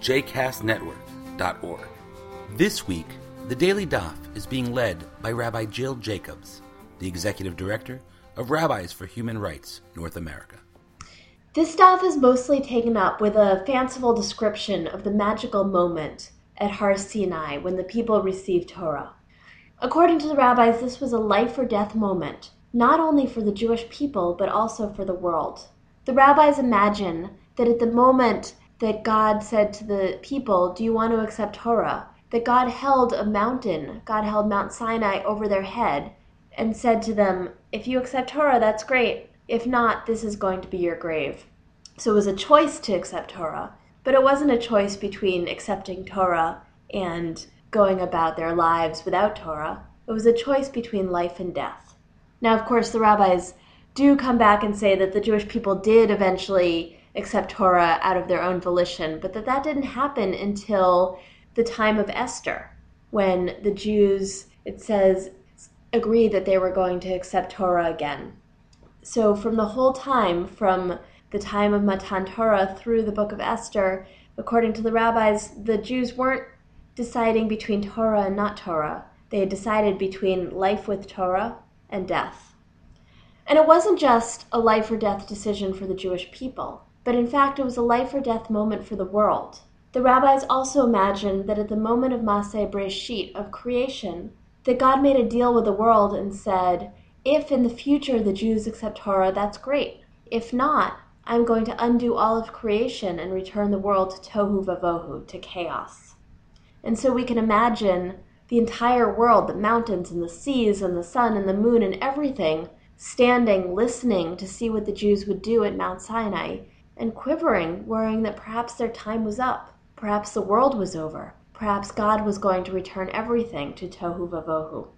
jcastnetwork.org. This week, the Daily Daf is being led by Rabbi Jill Jacobs, the Executive Director of Rabbis for Human Rights North America. This daf is mostly taken up with a fanciful description of the magical moment at Har Sinai when the people received Torah. According to the rabbis, this was a life or death moment, not only for the Jewish people, but also for the world. The rabbis imagine that at the moment that God said to the people, Do you want to accept Torah? that God held a mountain, God held Mount Sinai over their head, and said to them, If you accept Torah, that's great. If not, this is going to be your grave. So it was a choice to accept Torah, but it wasn't a choice between accepting Torah and going about their lives without Torah. It was a choice between life and death. Now, of course, the rabbis do come back and say that the Jewish people did eventually accept Torah out of their own volition, but that that didn't happen until the time of Esther, when the Jews, it says, agreed that they were going to accept Torah again. So, from the whole time, from the time of Matan Torah through the book of Esther, according to the rabbis, the Jews weren't deciding between Torah and not Torah. They had decided between life with Torah and death. And it wasn't just a life or death decision for the Jewish people but in fact it was a life or death moment for the world. The rabbis also imagined that at the moment of Maseh Breshit, of creation, that God made a deal with the world and said, if in the future the Jews accept Torah, that's great. If not, I'm going to undo all of creation and return the world to tohu vavohu, to chaos. And so we can imagine the entire world, the mountains and the seas and the sun and the moon and everything, standing, listening to see what the Jews would do at Mount Sinai and quivering, worrying that perhaps their time was up, perhaps the world was over, perhaps God was going to return everything to Tohu Vavohu.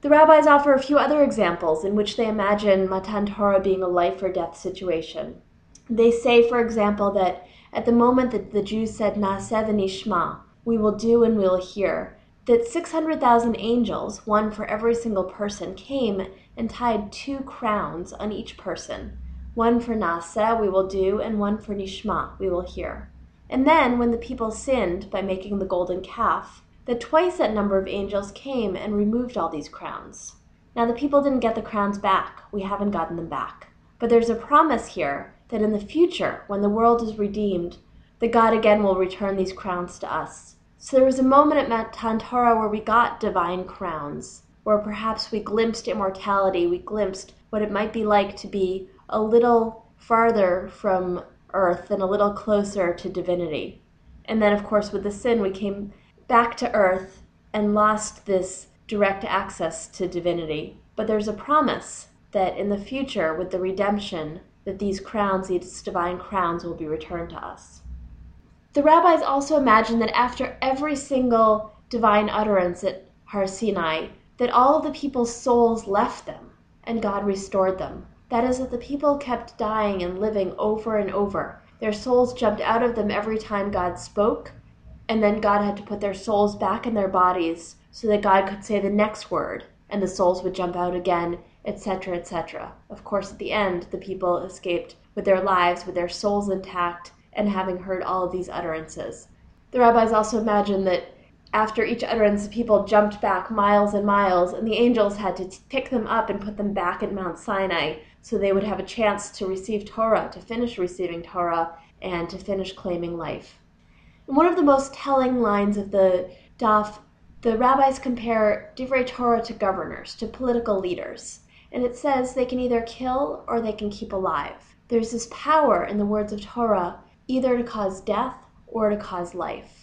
The rabbis offer a few other examples in which they imagine Matan Torah being a life or death situation. They say, for example, that at the moment that the Jews said Naaseh v'nishma, we will do and we will hear, that 600,000 angels, one for every single person, came and tied two crowns on each person one for Naaseh we will do, and one for Nishma we will hear. And then, when the people sinned by making the golden calf, that twice that number of angels came and removed all these crowns. Now, the people didn't get the crowns back. We haven't gotten them back. But there's a promise here that in the future, when the world is redeemed, that God again will return these crowns to us. So there was a moment at Matan Torah where we got divine crowns, where perhaps we glimpsed immortality, we glimpsed what it might be like to be a little farther from earth and a little closer to divinity. And then, of course, with the sin, we came back to earth and lost this direct access to divinity. But there's a promise that in the future, with the redemption, that these crowns, these divine crowns, will be returned to us. The rabbis also imagine that after every single divine utterance at Har Sinai, that all of the people's souls left them and God restored them. That is, that the people kept dying and living over and over. Their souls jumped out of them every time God spoke, and then God had to put their souls back in their bodies so that God could say the next word, and the souls would jump out again, etc., etc. Of course, at the end, the people escaped with their lives, with their souls intact, and having heard all of these utterances. The rabbis also imagine that after each utterance, the people jumped back miles and miles, and the angels had to pick them up and put them back at Mount Sinai so they would have a chance to receive Torah, to finish receiving Torah, and to finish claiming life. And one of the most telling lines of the Daf, the rabbis compare Divrei Torah to governors, to political leaders. And it says they can either kill or they can keep alive. There's this power in the words of Torah either to cause death or to cause life.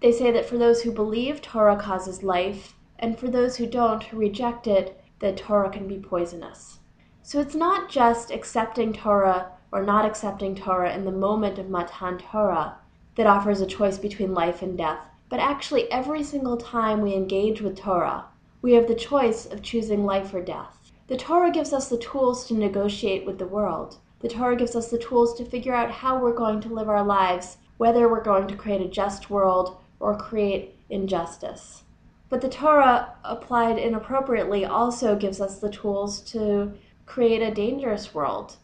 They say that for those who believe, Torah causes life, and for those who don't, who reject it, that Torah can be poisonous. So it's not just accepting Torah or not accepting Torah in the moment of Matan Torah that offers a choice between life and death, but actually every single time we engage with Torah, we have the choice of choosing life or death. The Torah gives us the tools to negotiate with the world. The Torah gives us the tools to figure out how we're going to live our lives, whether we're going to create a just world or create injustice. But the Torah, applied inappropriately, also gives us the tools to create a dangerous world.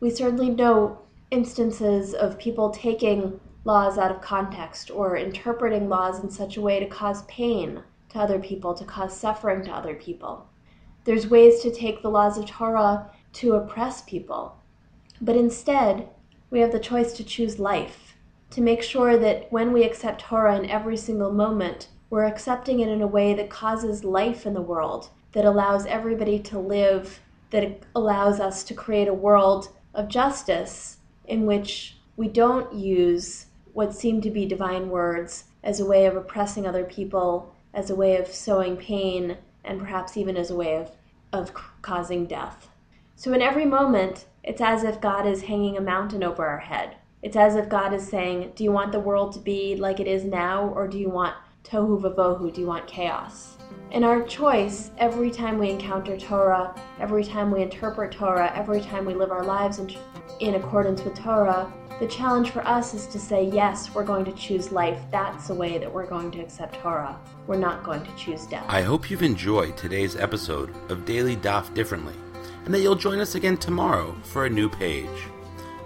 We certainly know instances of people taking laws out of context or interpreting laws in such a way to cause pain to other people, to cause suffering to other people. There's ways to take the laws of Torah to oppress people. But instead, we have the choice to choose life, to make sure that when we accept Torah in every single moment, we're accepting it in a way that causes life in the world, that allows everybody to live, that allows us to create a world of justice in which we don't use what seem to be divine words as a way of oppressing other people, as a way of sowing pain, and perhaps even as a way of, of causing death. So, in every moment, it's as if God is hanging a mountain over our head. It's as if God is saying, Do you want the world to be like it is now, or do you want tohu vavohu? Do you want chaos? And our choice, every time we encounter Torah, every time we interpret Torah, every time we live our lives in, in accordance with Torah, the challenge for us is to say, yes, we're going to choose life. That's the way that we're going to accept Torah. We're not going to choose death. I hope you've enjoyed today's episode of Daily Daf Differently, and that you'll join us again tomorrow for a new page.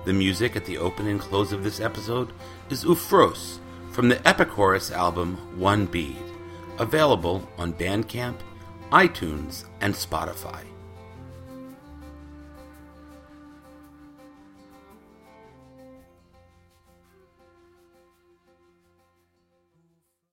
The music at the open and close of this episode is Ufros from the Epichorus album One Bead, available on Bandcamp, iTunes, and Spotify.